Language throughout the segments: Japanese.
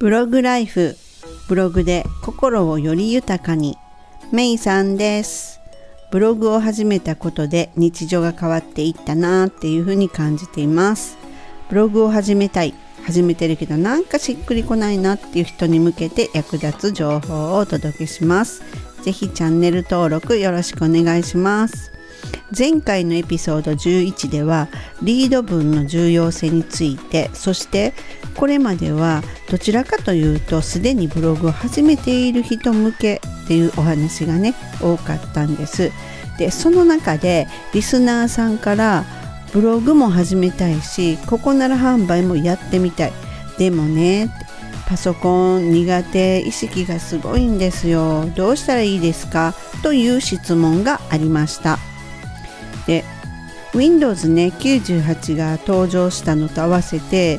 ブログライフブログで心をより豊かに。メイさんです。ブログを始めたことで日常が変わっていったなっていうふうに感じています。ブログを始めたい。始めてるけどなんかしっくりこないなっていう人に向けて役立つ情報をお届けします。ぜひチャンネル登録よろしくお願いします。前回のエピソード11ではリード文の重要性についてそしてこれまではどちらかというとすでにブログを始めている人向けっていうお話がね多かったんです。でその中でリスナーさんからブログも始めたいしここなら販売もやってみたい。でもねパソコン苦手意識がすごいんですよ。どうしたらいいですか？という質問がありました。で Windows ね98が登場したのと合わせて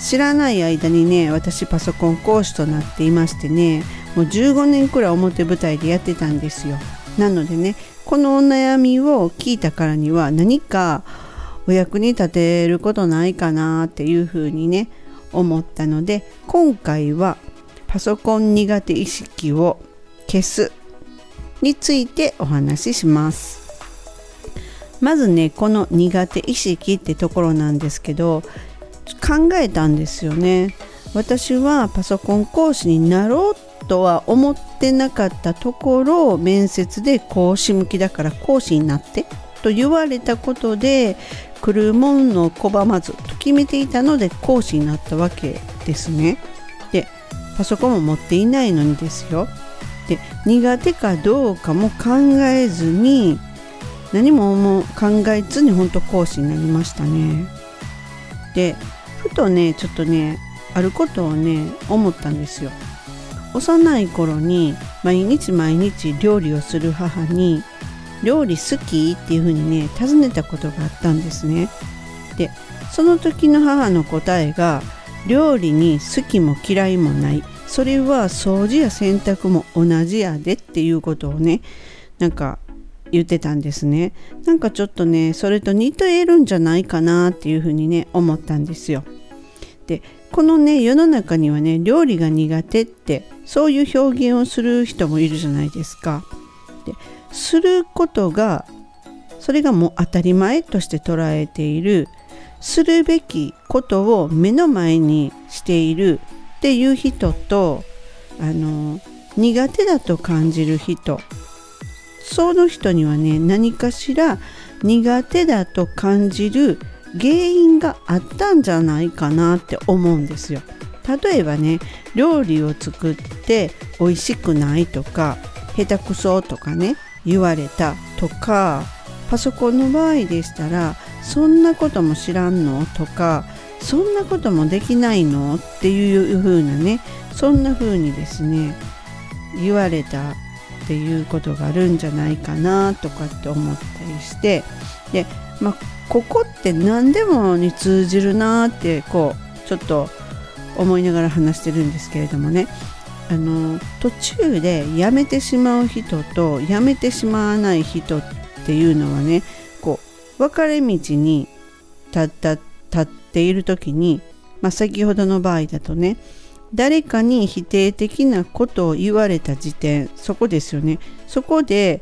知らない間にね私パソコン講師となっていましてねもう15年くらい表舞台でやってたんですよ。なのでねこのお悩みを聞いたからには何かお役に立てることないかなっていうふうにね思ったので今回はパソコン苦手意識を消すについてお話しします。まずねこの苦手意識ってところなんですけど考えたんですよね私はパソコン講師になろうとは思ってなかったところ面接で講師向きだから講師になってと言われたことで来るもんの拒まずと決めていたので講師になったわけですね。でパソコンも持っていないのにですよ。で苦手かどうかも考えずに何もも考えずに本当講師になりましたね。でとねちょっとねあることをね思ったんですよ。幼い頃に毎日毎日料理をする母に「料理好き?」っていうふうにね尋ねたことがあったんですね。でその時の母の答えが「料理に好きも嫌いもないそれは掃除や洗濯も同じやで」っていうことをねなんか言ってたんですねなんかちょっとねそれと似ているんじゃないかなっていうふうにね思ったんですよでこのね世の中にはね料理が苦手ってそういう表現をする人もいるじゃないですか。ですることがそれがもう当たり前として捉えているするべきことを目の前にしているっていう人とあの苦手だと感じる人その人にはね何かしら苦手だと感じる原因があったんじゃないかなって思うんですよ。例えばね料理を作って美味しくないとか下手くそとかね言われたとかパソコンの場合でしたらそんなことも知らんのとかそんなこともできないのっていう風なねそんな風にですね言われたっていうことがあるんじゃないかなとかって思ったりしてで、まあ、ここって何でもに通じるなってこうちょっと思いながら話してるんですけれどもね。あの途中で辞めてしまう人と辞めてしまわない人っていうのはねこう分かれ道に立った立っている時に、まあ、先ほどの場合だとね誰かに否定的なことを言われた時点そこですよね。そこで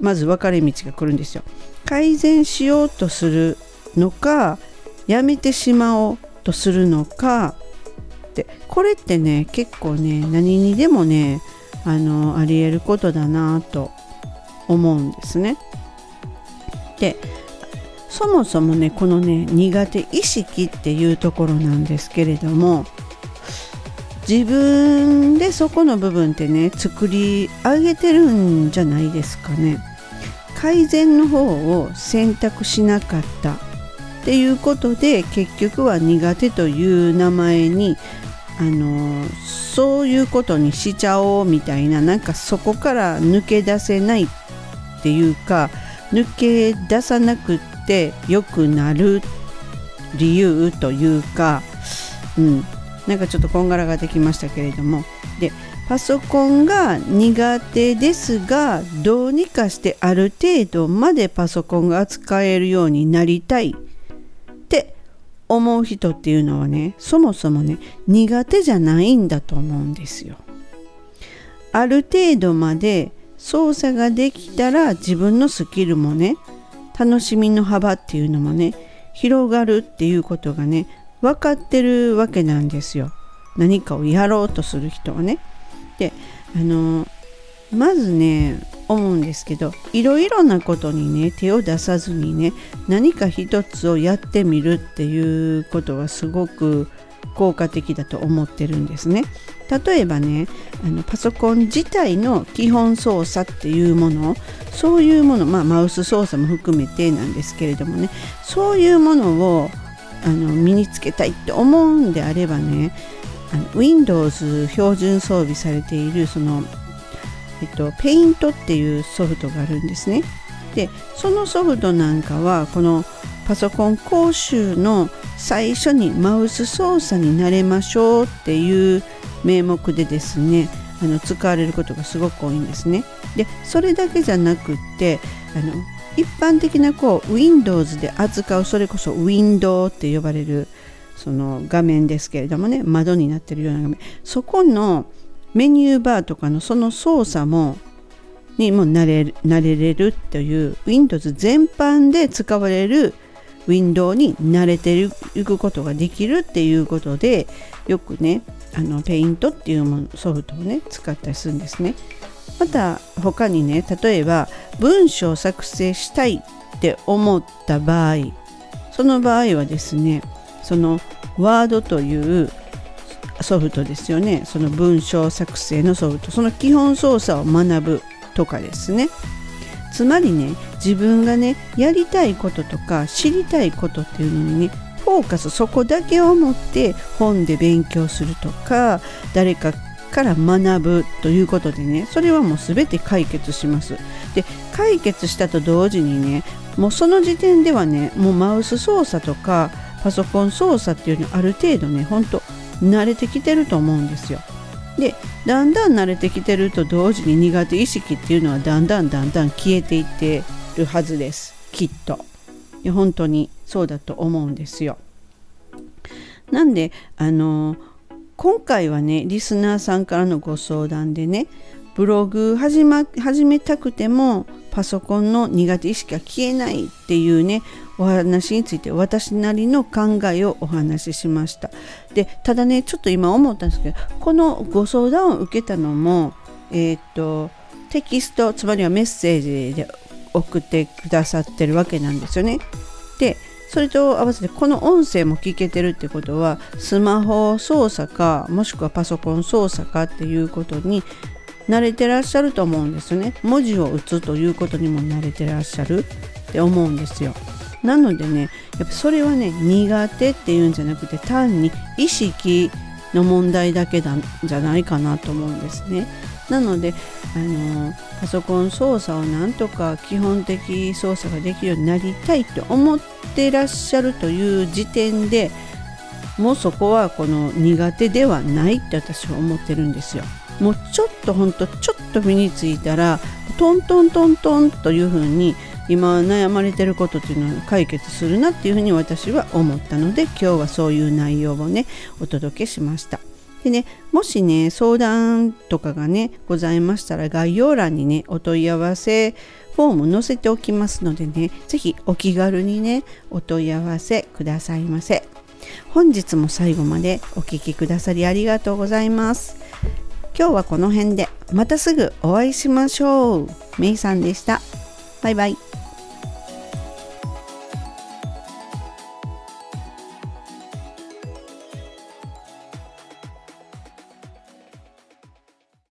まず分かれ道が来るんですよ。改善しようとするのかやめてしまおうとするのか。ってこれってね結構ね何にでもねあのありえることだなと思うんですね。でそもそもねこのね苦手意識っていうところなんですけれども自分でそこの部分ってね作り上げてるんじゃないですかね。改善の方を選択しなかったっていうことで結局は苦手という名前にあのそういうことにしちゃおうみたいななんかそこから抜け出せないっていうか抜け出さなくって良くなる理由というか、うん、なんかちょっとこんがらができましたけれども。でパソコンが苦手ですがどうにかしてある程度までパソコンが扱えるようになりたいって思う人っていうのはねそもそもね苦手じゃないんだと思うんですよ。ある程度まで操作ができたら自分のスキルもね楽しみの幅っていうのもね広がるっていうことがね分かってるわけなんですよ。何かをやろうとする人はね。であのまずね思うんですけどいろいろなことにね手を出さずにね何か一つをやってみるっていうことはすごく効果的だと思ってるんですね。例えばねあのパソコン自体の基本操作っていうものそういうものまあマウス操作も含めてなんですけれどもねそういうものをあの身につけたいって思うんであればねあの Windows 標準装備されているそのえっと、ペイントっていうソフトがあるんですね。でそのソフトなんかはこのパソコン講習の最初にマウス操作になれましょうっていう名目でですねあの使われることがすごく多いんですね。でそれだけじゃなくってあの一般的なこう Windows で扱うそれこそウィンドウって呼ばれるその画面ですけれどもね窓になってるような画面。そこのメニューバーとかのその操作もにも慣れ慣れれるという Windows 全般で使われるウィンドウに慣れていくことができるっていうことでよくねあのペイントっていうものソフトをね使ったりするんですね。また他にね例えば文章を作成したいって思った場合その場合はですねそのワードというソフトですよね。その文章作成のソフト。その基本操作を学ぶとかですね。つまりね自分がねやりたいこととか知りたいことっていうのにねフォーカスそこだけを持って本で勉強するとか誰かから学ぶということでねそれはもう全て解決します。で解決したと同時にねもうその時点ではねもうマウス操作とかパソコン操作っていうのある程度ねほんと慣れてきてると思うんですよ。でだんだん慣れてきてると同時に苦手意識っていうのはだんだんだんだん消えていってるはずですきっと。いや本当にそうだと思うんですよ。なんであの今回はねリスナーさんからのご相談でねブログ始,、ま、始めたくてもパソコンの苦手意識が消えないっていうねお話について私なりの考えをお話ししました。でただねちょっと今思ったんですけどこのご相談を受けたのもえっ、とテキストつまりはメッセージで送ってくださってるわけなんですよね。でそれと合わせてこの音声も聞けてるってことはスマホ操作かもしくはパソコン操作かっていうことに慣れてらっしゃると思うんですね。文字を打つということにも慣れてらっしゃる。って思うんですよ。なのでねやっぱそれはね苦手っていうんじゃなくて単に意識の問題だけなんじゃないかなと思うんですね。なのであのパソコン操作をなんとか基本的操作ができるようになりたいと思ってらっしゃるという時点でもうそこはこの苦手ではないって私は思ってるんですよ。もうちょっとほんとちょっと身についたらトントントントンというふうに今悩まれてることっていうのは解決するなっていうふうに私は思ったので今日はそういう内容をねお届けしました。でね、もしね、相談とかがね、ございましたら概要欄にね、お問い合わせフォーム載せておきますのでね、是非お気軽にね、お問い合わせくださいませ。本日も最後までお聴きくださりありがとうございます。今日はこの辺でまたすぐお会いしましょう。めいさんでした。バイバイ。